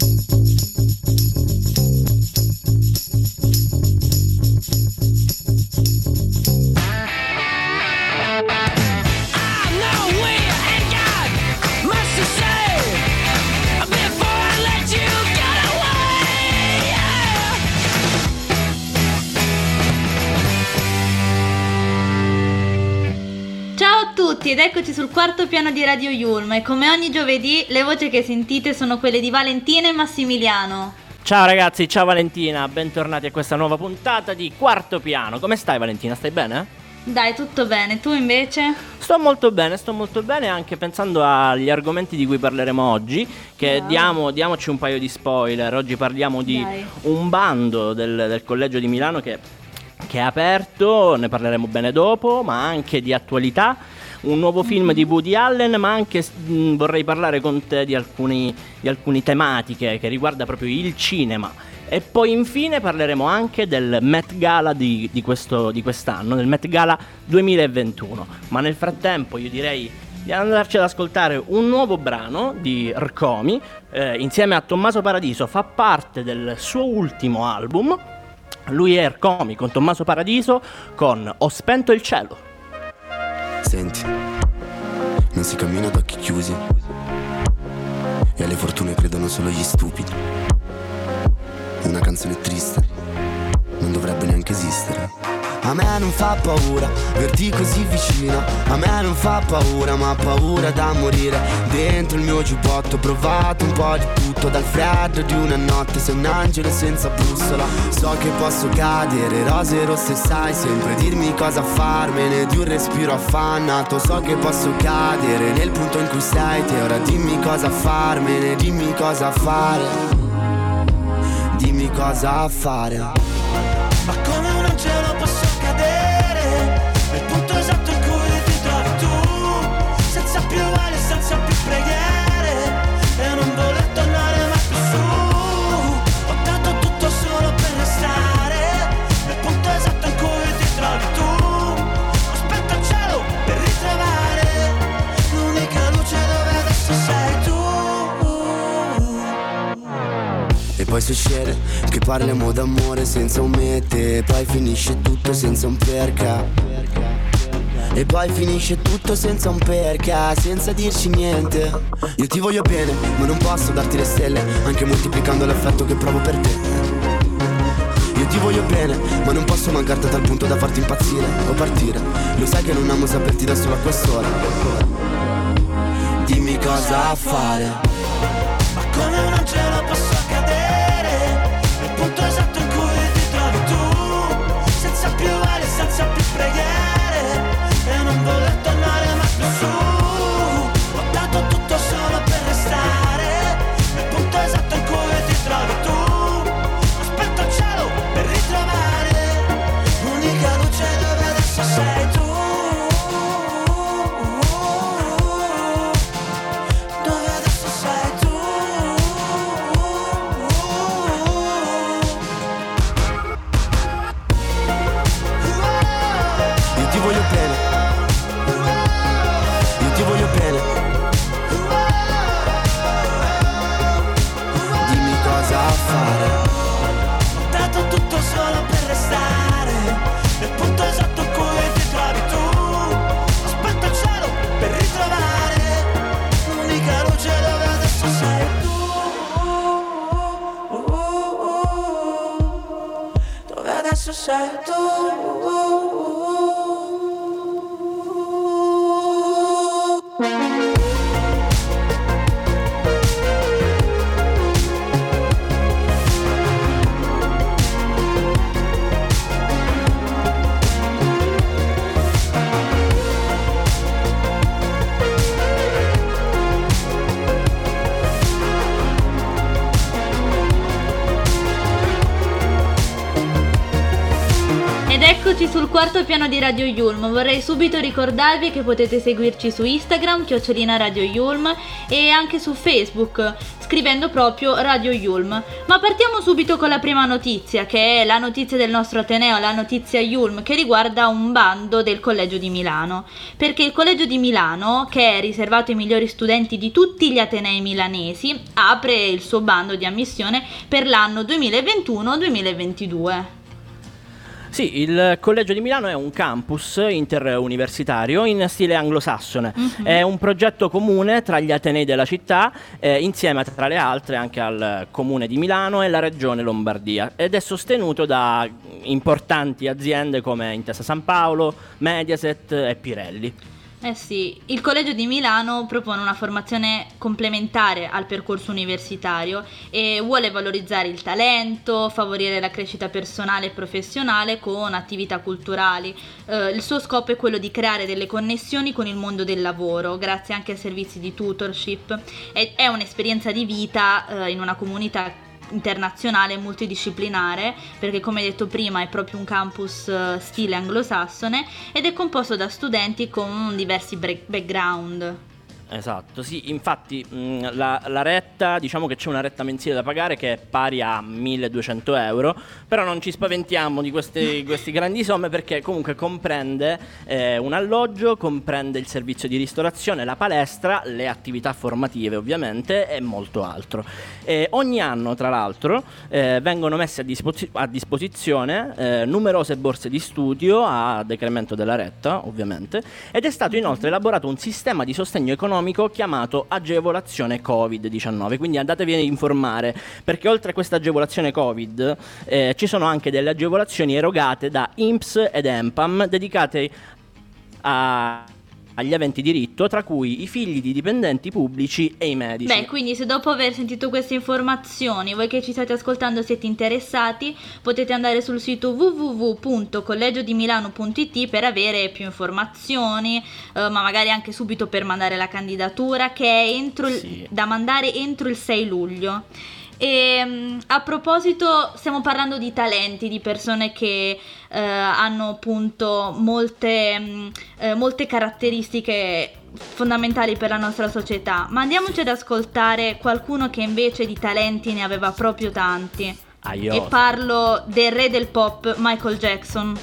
thank you sul quarto piano di Radio Yulm e come ogni giovedì le voci che sentite sono quelle di Valentina e Massimiliano. Ciao ragazzi, ciao Valentina, bentornati a questa nuova puntata di Quarto Piano. Come stai Valentina? Stai bene? Dai, tutto bene, tu invece? Sto molto bene, sto molto bene anche pensando agli argomenti di cui parleremo oggi, che wow. diamo, diamoci un paio di spoiler. Oggi parliamo di Dai. un bando del, del Collegio di Milano che, che è aperto, ne parleremo bene dopo, ma anche di attualità un nuovo film di Woody Allen, ma anche mh, mm, vorrei parlare con te di, alcuni, di alcune tematiche che riguarda proprio il cinema. E poi infine parleremo anche del Met Gala di, di, questo, di quest'anno, del Met Gala 2021. Ma nel frattempo io direi di andarci ad ascoltare un nuovo brano di Rcomi eh, insieme a Tommaso Paradiso, fa parte del suo ultimo album. Lui è Rcomi con Tommaso Paradiso con Ho spento il cielo. Senti, non si cammina ad occhi chiusi. E alle fortune credono solo gli stupidi. Una canzone triste non dovrebbe neanche esistere. A me non fa paura verti così vicino. A me non fa paura ma paura da morire. Dentro il mio giubbotto ho provato un po' di tutto Dal freddo di una notte sei un angelo senza bussola. So che posso cadere, rose rosse sai Sempre dirmi cosa farmene. Di un respiro affannato So che posso cadere. Nel punto in cui sei te Ora dimmi cosa farmene, dimmi cosa fare. Dimmi cosa fare Ma poi succede che parliamo d'amore senza un mete Poi finisce tutto senza un perché. E poi finisce tutto senza un perché, senza dirci niente. Io ti voglio bene, ma non posso darti le stelle Anche moltiplicando l'affetto che provo per te. Io ti voglio bene, ma non posso mancarti a tal punto da farti impazzire o partire. Lo sai che non amo saperti da solo a quest'ora. Dimmi cosa fare. Ma come posso cadere Nel punto esatto in cui ti trovi tu. Senza più ali, senza più preghiere eccoci sul quarto piano di Radio Yulm. Vorrei subito ricordarvi che potete seguirci su Instagram, chiocciolina Radio Yulm e anche su Facebook, scrivendo proprio Radio Yulm. Ma partiamo subito con la prima notizia, che è la notizia del nostro Ateneo, la notizia Yulm, che riguarda un bando del Collegio di Milano. Perché il Collegio di Milano, che è riservato ai migliori studenti di tutti gli Atenei milanesi, apre il suo bando di ammissione per l'anno 2021-2022. Sì, il Collegio di Milano è un campus interuniversitario in stile anglosassone. Mm-hmm. È un progetto comune tra gli Atenei della città, eh, insieme tra le altre anche al Comune di Milano e la Regione Lombardia, ed è sostenuto da importanti aziende come Intesa San Paolo, Mediaset e Pirelli. Eh sì, il Collegio di Milano propone una formazione complementare al percorso universitario e vuole valorizzare il talento, favorire la crescita personale e professionale con attività culturali. Eh, il suo scopo è quello di creare delle connessioni con il mondo del lavoro, grazie anche a servizi di tutorship. È, è un'esperienza di vita eh, in una comunità internazionale multidisciplinare perché come detto prima è proprio un campus uh, stile anglosassone ed è composto da studenti con diversi background. Esatto, sì, infatti mh, la, la, retta, diciamo che c'è una retta mensile da pagare che è pari a 1200 euro, però non ci spaventiamo di queste, queste grandi somme perché comunque comprende eh, un alloggio, comprende il servizio di ristorazione, la palestra, le attività formative ovviamente e molto altro. E ogni anno tra l'altro eh, vengono messe a, disposi- a disposizione eh, numerose borse di studio a decremento della retta ovviamente ed è stato inoltre elaborato un sistema di sostegno economico economico chiamato agevolazione Covid-19. Quindi andatevi a informare perché oltre a questa agevolazione Covid eh, ci sono anche delle agevolazioni erogate da INPS ed EMPAM dedicate a agli aventi diritto, tra cui i figli di dipendenti pubblici e i medici. Beh, quindi se dopo aver sentito queste informazioni, voi che ci state ascoltando siete interessati, potete andare sul sito www.collegiodimilano.it per avere più informazioni, eh, ma magari anche subito per mandare la candidatura che è entro sì. il, da mandare entro il 6 luglio. E mm, a proposito, stiamo parlando di talenti, di persone che eh, hanno appunto molte, mm, eh, molte caratteristiche fondamentali per la nostra società, ma andiamoci ad ascoltare qualcuno che invece di talenti ne aveva proprio tanti. Aiuto. E parlo del re del pop Michael Jackson.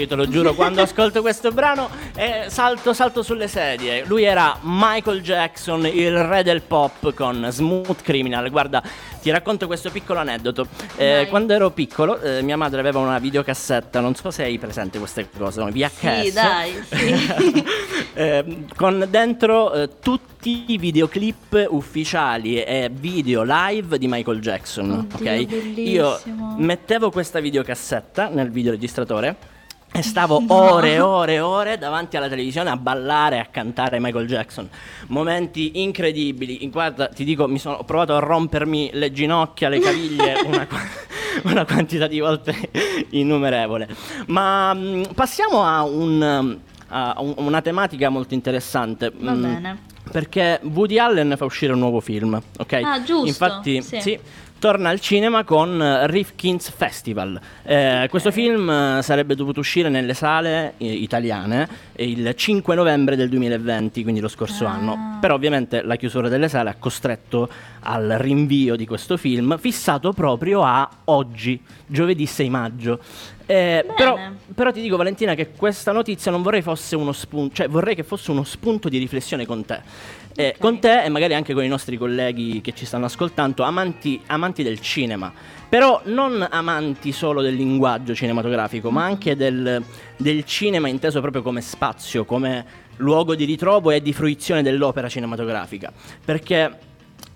Io te lo giuro, quando ascolto questo brano eh, salto, salto sulle sedie. Lui era Michael Jackson, il re del pop con Smooth Criminal. Guarda, ti racconto questo piccolo aneddoto. Eh, quando ero piccolo, eh, mia madre aveva una videocassetta, non so se hai presente queste cose, un VHS. Sì, dai, sì. eh, con dentro eh, tutti i videoclip ufficiali e video live di Michael Jackson. Oddio, ok? Io bellissimo. mettevo questa videocassetta nel videoregistratore. E stavo ore e ore e ore davanti alla televisione a ballare e a cantare Michael Jackson. Momenti incredibili. In- Guarda, ti dico, mi sono ho provato a rompermi le ginocchia, le caviglie una, una quantità di volte innumerevole. Ma mm, passiamo a, un, a un- una tematica molto interessante. Va Mm, bene. Perché Woody Allen fa uscire un nuovo film, ok? Ah, giusto, Infatti, sì. sì, torna al cinema con eh, Rifkin's Festival. Eh, Questo film eh, sarebbe dovuto uscire nelle sale eh, italiane il 5 novembre del 2020, quindi lo scorso Ah. anno. Però ovviamente la chiusura delle sale ha costretto al rinvio di questo film, fissato proprio a oggi, giovedì 6 maggio. Eh, però, però ti dico Valentina che questa notizia non vorrei fosse uno spunto, cioè vorrei che fosse uno spunto di riflessione con te. Eh, Ok. Con te e magari anche con i nostri colleghi che ci stanno ascoltando, amanti, amanti del cinema. Però non amanti solo del linguaggio cinematografico, ma anche del, del cinema inteso proprio come spazio, come luogo di ritrovo e di fruizione dell'opera cinematografica. Perché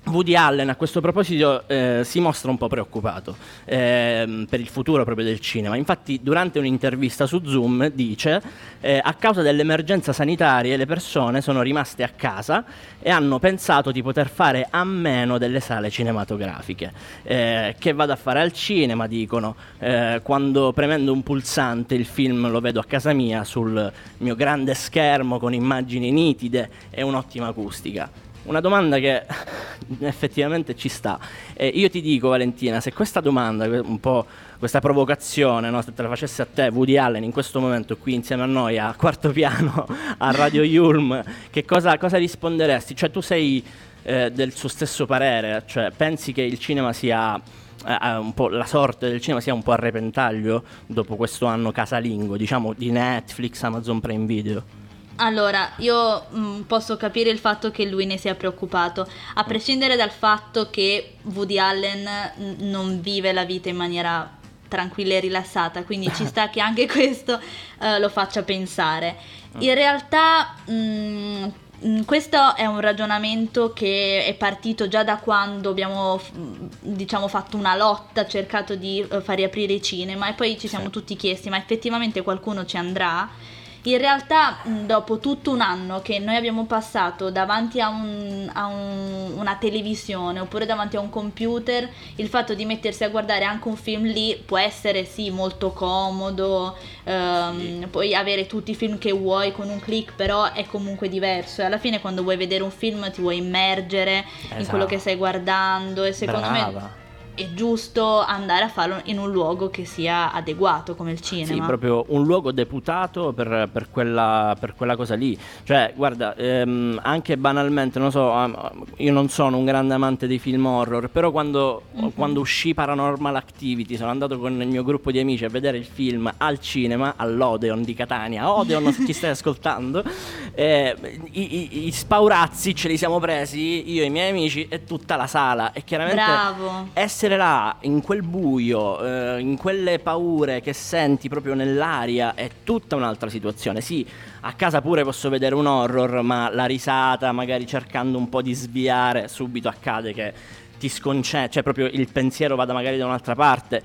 Woody Allen a questo proposito eh, si mostra un po' preoccupato ehm, per il futuro proprio del cinema. Infatti, durante un'intervista su Zoom dice: eh, A causa dell'emergenza sanitaria, le persone sono rimaste a casa e hanno pensato di poter fare a meno delle sale cinematografiche. Eh, che vado a fare al cinema, dicono. Eh, quando premendo un pulsante il film lo vedo a casa mia sul mio grande schermo con immagini nitide e un'ottima acustica. Una domanda che effettivamente ci sta. E io ti dico, Valentina, se questa domanda, un po' questa provocazione, no, se te la facesse a te, Woody Allen, in questo momento qui insieme a noi a quarto piano a Radio Yulm, che cosa, cosa risponderesti? Cioè, tu sei eh, del suo stesso parere, cioè pensi che il cinema sia. eh, eh, la sorte del cinema sia un po' a repentaglio dopo questo anno casalingo, diciamo di Netflix, Amazon Prime Video. Allora, io mm, posso capire il fatto che lui ne sia preoccupato, a prescindere dal fatto che Woody Allen mm, non vive la vita in maniera tranquilla e rilassata, quindi ci sta che anche questo eh, lo faccia pensare. In realtà, mm, mm, questo è un ragionamento che è partito già da quando abbiamo diciamo fatto una lotta, cercato di eh, far riaprire i cinema e poi ci siamo Sì. tutti chiesti ma effettivamente qualcuno ci andrà? In realtà, mh, dopo tutto un anno che noi abbiamo passato davanti a, un- a un- una televisione oppure davanti a un computer, il fatto di mettersi a guardare anche un film lì può essere sì molto comodo, ehm, puoi avere tutti i film che vuoi con un click, però è comunque diverso. E alla fine, quando vuoi vedere un film, ti vuoi immergere in quello che Esatto. stai guardando. E secondo me Brava. È giusto andare a farlo in un luogo che sia adeguato come il cinema. Sì, proprio un luogo deputato per, per quella, per quella cosa lì. Cioè, guarda, ehm, anche banalmente, non so, io non sono un grande amante dei film horror, però quando, Mhm. quando uscì Paranormal Activity sono andato con il mio gruppo di amici a vedere il film al cinema, all'Odeon di Catania. Odeon, se ci stai ascoltando. eh, i, i- i spaurazzi ce li siamo presi io e i miei amici e tutta la sala. E chiaramente Bravo. essere là in quel buio, eh, in quelle paure che senti proprio nell'aria è tutta un'altra situazione. Sì, a casa pure posso vedere un horror, ma la risata, magari cercando un po' di sviare, subito accade che ti sconcentra, cioè proprio il pensiero vada magari da un'altra parte.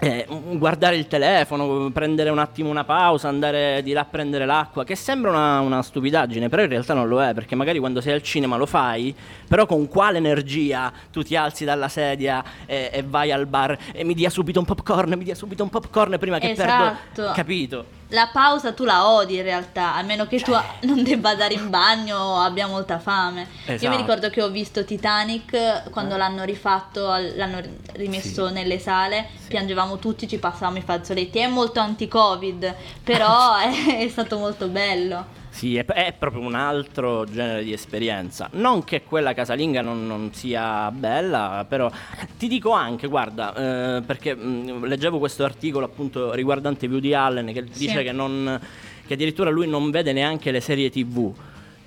Eh, guardare il telefono, prendere un attimo una pausa, andare di là a prendere l'acqua, che sembra una, una stupidaggine, però in realtà non lo è, perché magari quando sei al cinema lo fai, però con quale energia tu ti alzi dalla sedia e, e vai al bar e mi dia subito un popcorn, mi dia subito un popcorn prima che Esatto. perdo... Capito? La pausa tu la odi in realtà, a meno che tu non debba andare in bagno o abbia molta fame. Io Esatto. mi ricordo che ho visto Titanic eh, quando l'hanno rifatto, l'hanno rimesso Sì. nelle sale, piangevamo eravamo tutti, ci passavamo i fazzoletti. È molto anti-covid, però è, è stato molto bello. Sì, è, è, proprio un altro genere di esperienza. Non che quella casalinga non, non sia bella, però ti dico anche, guarda, eh, perché mh, leggevo questo articolo appunto riguardante Woody Allen che sì. dice che, non, che addirittura lui non vede neanche le serie tv.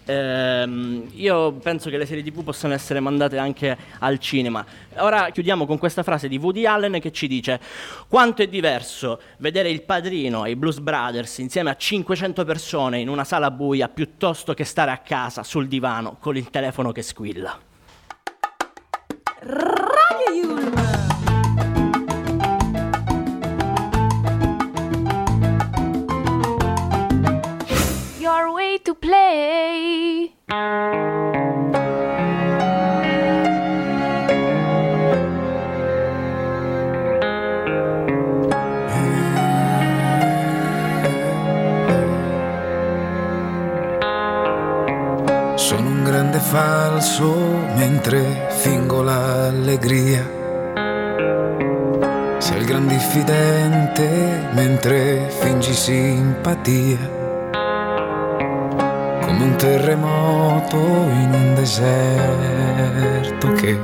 Ehm, io penso che le serie TV possano essere mandate anche al cinema. Ora chiudiamo con questa frase di Woody Allen che ci dice: Quanto è diverso vedere il padrino e i Blues Brothers insieme a 500 persone in una sala buia piuttosto che stare a casa sul divano con il telefono che squilla. To play. Un grande falso mentre fingo l'allegria. Sei il gran diffidente mentre fingi simpatia come un terremoto in un deserto che,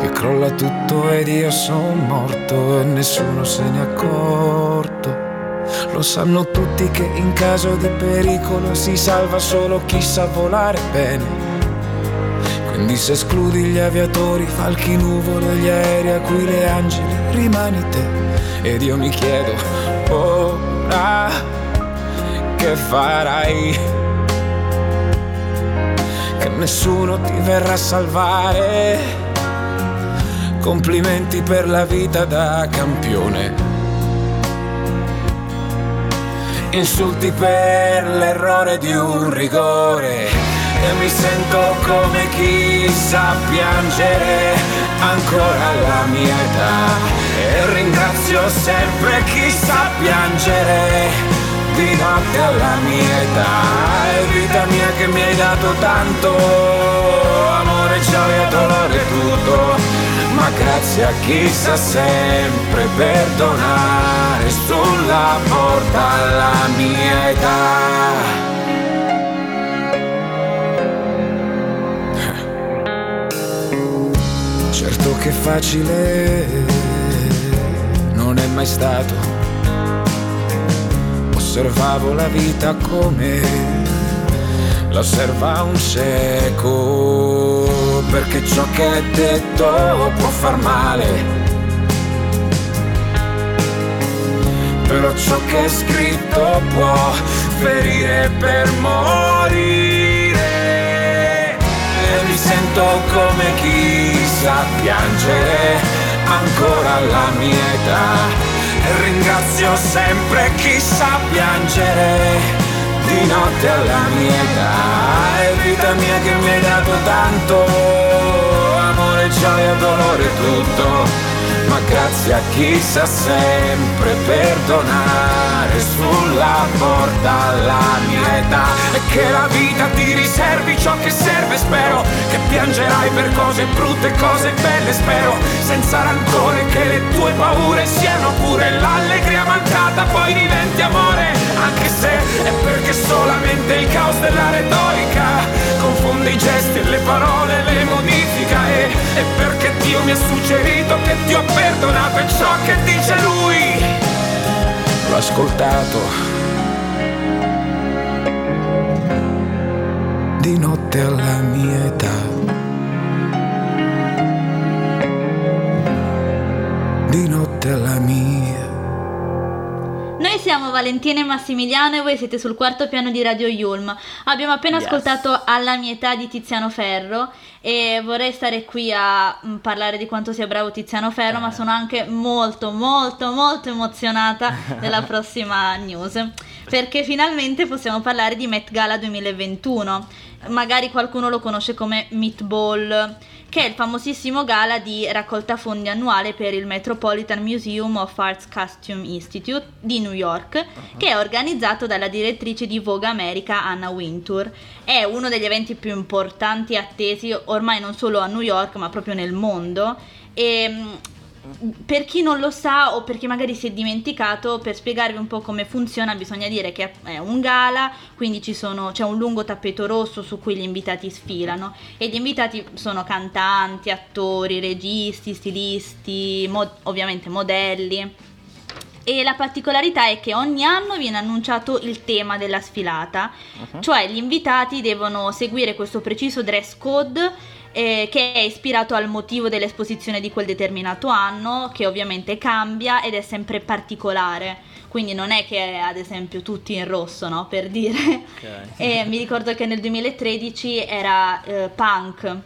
che crolla tutto ed io sono morto e nessuno se ne è accorto. Lo sanno tutti che in caso di pericolo si salva solo chi sa volare bene. Quindi se escludi gli aviatori, falchi nuvole, gli aerei a cui le angeli, rimani te. Ed io mi chiedo, ora che farai, che nessuno ti verrà a salvare. Complimenti per la vita da campione. Insulti per l'errore di un rigore. E mi sento come chi sa piangere ancora alla mia età. E ringrazio sempre chi sa piangere di notte alla mia età. È vita mia che mi hai dato tanto. Amore, gioia, dolore, tutto. Ma grazie a chi sa sempre perdonare Sulla porta alla mia età. Certo che facile non è mai stato osservavo la vita come l'osserva un cieco, perché ciò che è detto può far male. Però ciò che è scritto può ferire per morire. E mi sento come chi sa piangere ancora alla mia età ringrazio sempre chi sa piangere di notte alla mia età. È vita mia che mi hai dato tanto amore, gioia, dolore, tutto ma grazie a chi sa sempre perdonare sulla porta alla mia età. E che la vita ti riservi ciò che serve spero. Che piangerai per cose brutte cose belle spero. Senza rancore che le tue paure siano pure l'allegria mancata poi diventi amore. Anche se è perché solamente il caos della retorica confonde i gesti e le parole le modifica e, e perché Dio mi ha suggerito che ti ho perdonato e ciò che dice lui. L'ho ascoltato. Di notte alla mia età. Di notte alla mia noi siamo Valentina e Massimiliano e voi siete sul quarto piano di Radio Yulm. Abbiamo appena yes. ascoltato Alla mia età di Tiziano Ferro e vorrei stare qui a mm, parlare di quanto sia bravo Tiziano Ferro, eh. ma sono anche molto molto molto emozionata della prossima news perché finalmente possiamo parlare di Met Gala 2021. Magari qualcuno lo conosce come Meatball che è il famosissimo gala di raccolta fondi annuale per il Metropolitan Museum of Arts Costume Institute di New York, uh-huh. che è organizzato dalla direttrice di Vogue America Anna Wintour. È uno degli eventi più importanti e attesi ormai non solo a New York, ma proprio nel mondo. E per chi non lo sa o perché magari si è dimenticato, per spiegarvi un po' come funziona, bisogna dire che è un gala, quindi ci sono, c'è un lungo tappeto rosso su cui gli invitati sfilano e gli invitati sono cantanti, attori, registi, stilisti, mo- ovviamente modelli. E la particolarità è che ogni anno viene annunciato il tema della sfilata, uh-huh. cioè gli invitati devono seguire questo preciso dress code eh, che è ispirato al motivo dell'esposizione di quel determinato anno, che ovviamente cambia ed è sempre particolare. Quindi non è che è, ad esempio tutti in rosso, no? Per dire. Okay. e mi ricordo che nel 2013 era eh, punk.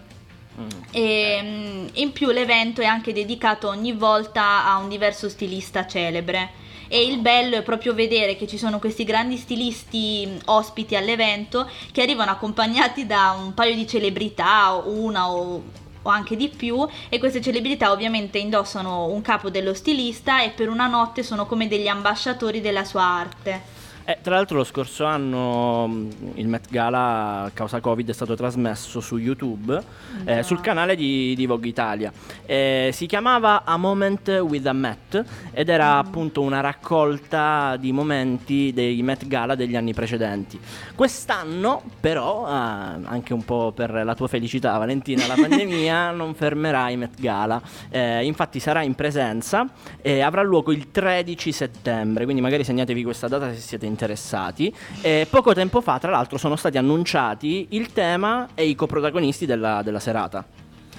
Mm. E mm, in più l'evento è anche dedicato ogni volta a un diverso stilista celebre e il bello è proprio vedere che ci sono questi grandi stilisti ospiti all'evento che arrivano accompagnati da un paio di celebrità, una o, o anche di più e queste celebrità ovviamente indossano un capo dello stilista e per una notte sono come degli ambasciatori della sua arte. Eh, tra l'altro lo scorso anno mm, il Met Gala a causa Covid è stato trasmesso su YouTube, eh, sul canale di, di Vogue Italia. Eh, si chiamava A Moment with a Met ed era mm. appunto una raccolta di momenti dei Met Gala degli anni precedenti. Quest'anno però, ah, anche un po' per la tua felicità Valentina, la pandemia non fermerà i Met Gala. Eh, infatti sarà in presenza e avrà luogo il 13 settembre, quindi magari segnatevi questa data se siete in interessati. E poco tempo fa, tra l'altro, sono stati annunciati il tema e i coprotagonisti della, della serata.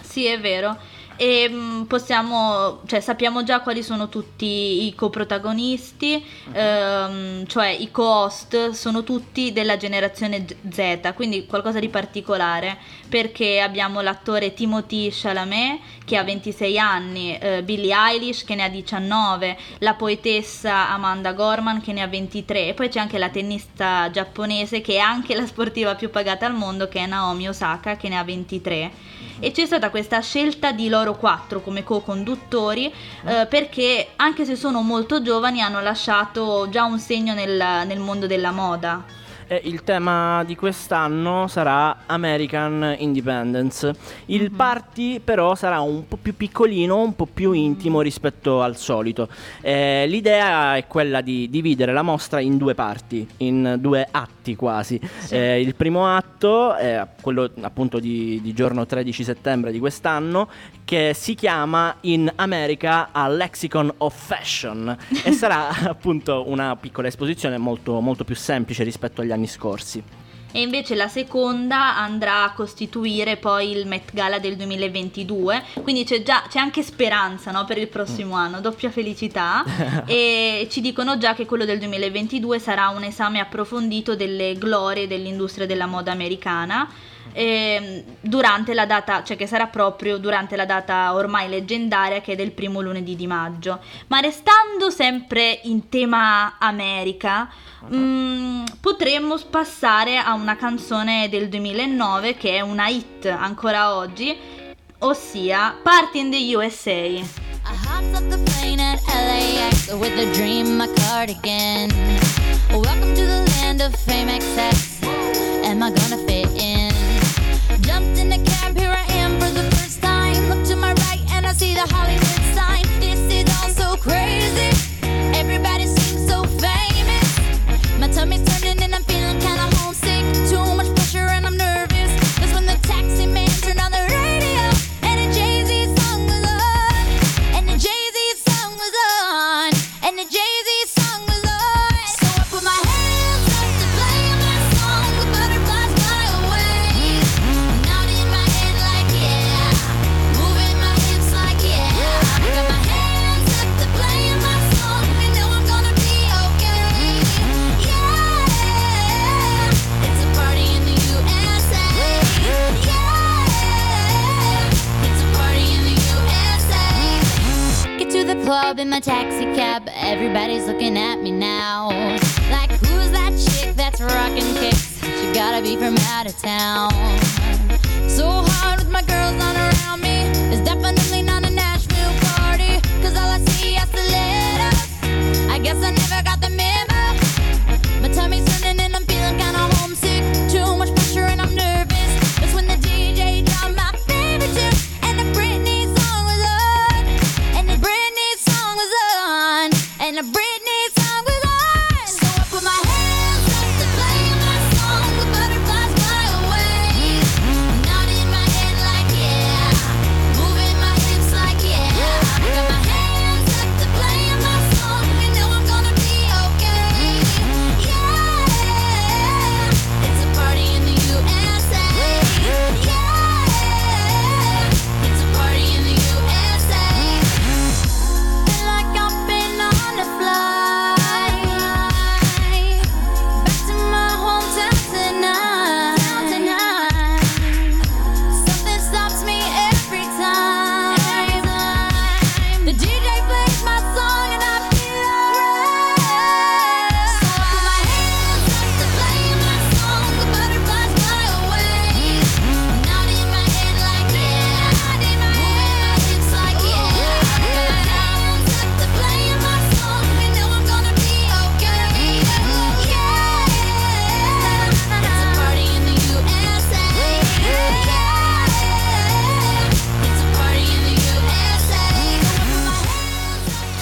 Sì, è vero e mm, possiamo, cioè sappiamo già quali sono tutti i coprotagonisti, uh-huh. ehm, cioè i co-host sono tutti della generazione Z, quindi qualcosa di particolare, perché abbiamo l'attore Timothy Chalamet che ha 26 anni, eh, Billie Eilish che ne ha 19, la poetessa Amanda Gorman che ne ha 23 e poi c'è anche la tennista giapponese che è anche la sportiva più pagata al mondo che è Naomi Osaka che ne ha 23 e c'è stata questa scelta di loro quattro come co-conduttori eh, perché anche se sono molto giovani hanno lasciato già un segno nel, nel mondo della moda. E il tema di quest'anno sarà American Independence. Il mm-hmm. party però sarà un po' più piccolino, un po' più intimo rispetto al solito. Eh, l'idea è quella di dividere la mostra in due parti, in due atti quasi. Sì. Eh, il primo atto è quello appunto di, di giorno 13 settembre di quest'anno che si chiama In America a Lexicon of Fashion e sarà appunto una piccola esposizione molto, molto più semplice rispetto agli anni anni scorsi. E invece la seconda andrà a costituire poi il Met Gala del 2022, quindi c'è già c'è anche speranza no, per il prossimo mm. anno, doppia felicità. e ci dicono già che quello del 2022 sarà un esame approfondito delle glorie dell'industria della moda americana eh, durante la data, cioè che sarà proprio durante la data ormai leggendaria che è del primo lunedì di maggio. Ma restando sempre in tema America, uh-huh. mh, potremmo passare a una canzone del 2009 che è una hit ancora oggi, ossia Party in the USA. I hopped off the plane at LAX with a dream, my cardigan. Welcome to the land of fame excess. Am I gonna fit in? Jumped in the cab, here I am for the first time. Look to my right and I see the Hollywood club in my taxi cab. Everybody's looking at me now. Like, who's that chick that's rocking kicks? She gotta be from out of town. So hard with my girls not around me. It's definitely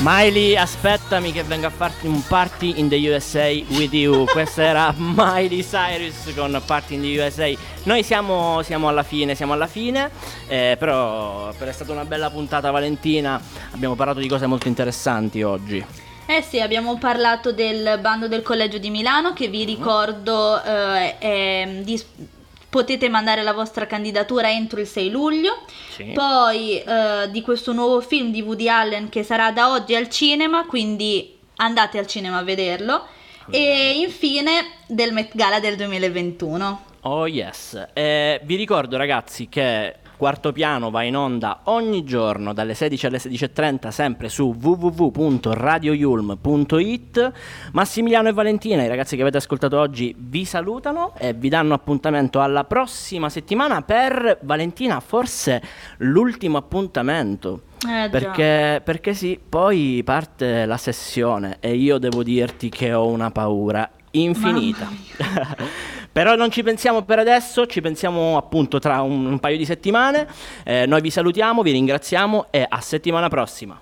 Miley, aspettami che venga a farti un party in the USA with you. Questa era Miley Cyrus con Party in the USA. Noi siamo, siamo alla fine, siamo alla fine, eh, però per è stata una bella puntata Valentina, abbiamo parlato di cose molto interessanti oggi. Eh sì, abbiamo parlato del bando del Collegio di Milano che vi ricordo eh, è dis- potete mandare la vostra candidatura entro il 6 luglio. Sì. Poi eh, di questo nuovo film di Woody Allen che sarà da oggi al cinema, quindi andate al cinema a vederlo. E infine del Met Gala del 2021. Oh yes, Eh, vi ricordo ragazzi che Quarto Piano va in onda ogni giorno dalle 16 alle 16.30 sempre su www.radioyulm.it Massimiliano e Valentina, i ragazzi che avete ascoltato oggi, vi salutano e vi danno appuntamento alla prossima settimana per Valentina, forse l'ultimo appuntamento. Eh. Perché, perché sì, poi parte la sessione e io devo dirti che ho una paura infinita. Però non ci pensiamo per adesso, ci pensiamo appunto tra un, un paio di settimane. Eh, noi vi salutiamo, vi ringraziamo e a settimana prossima.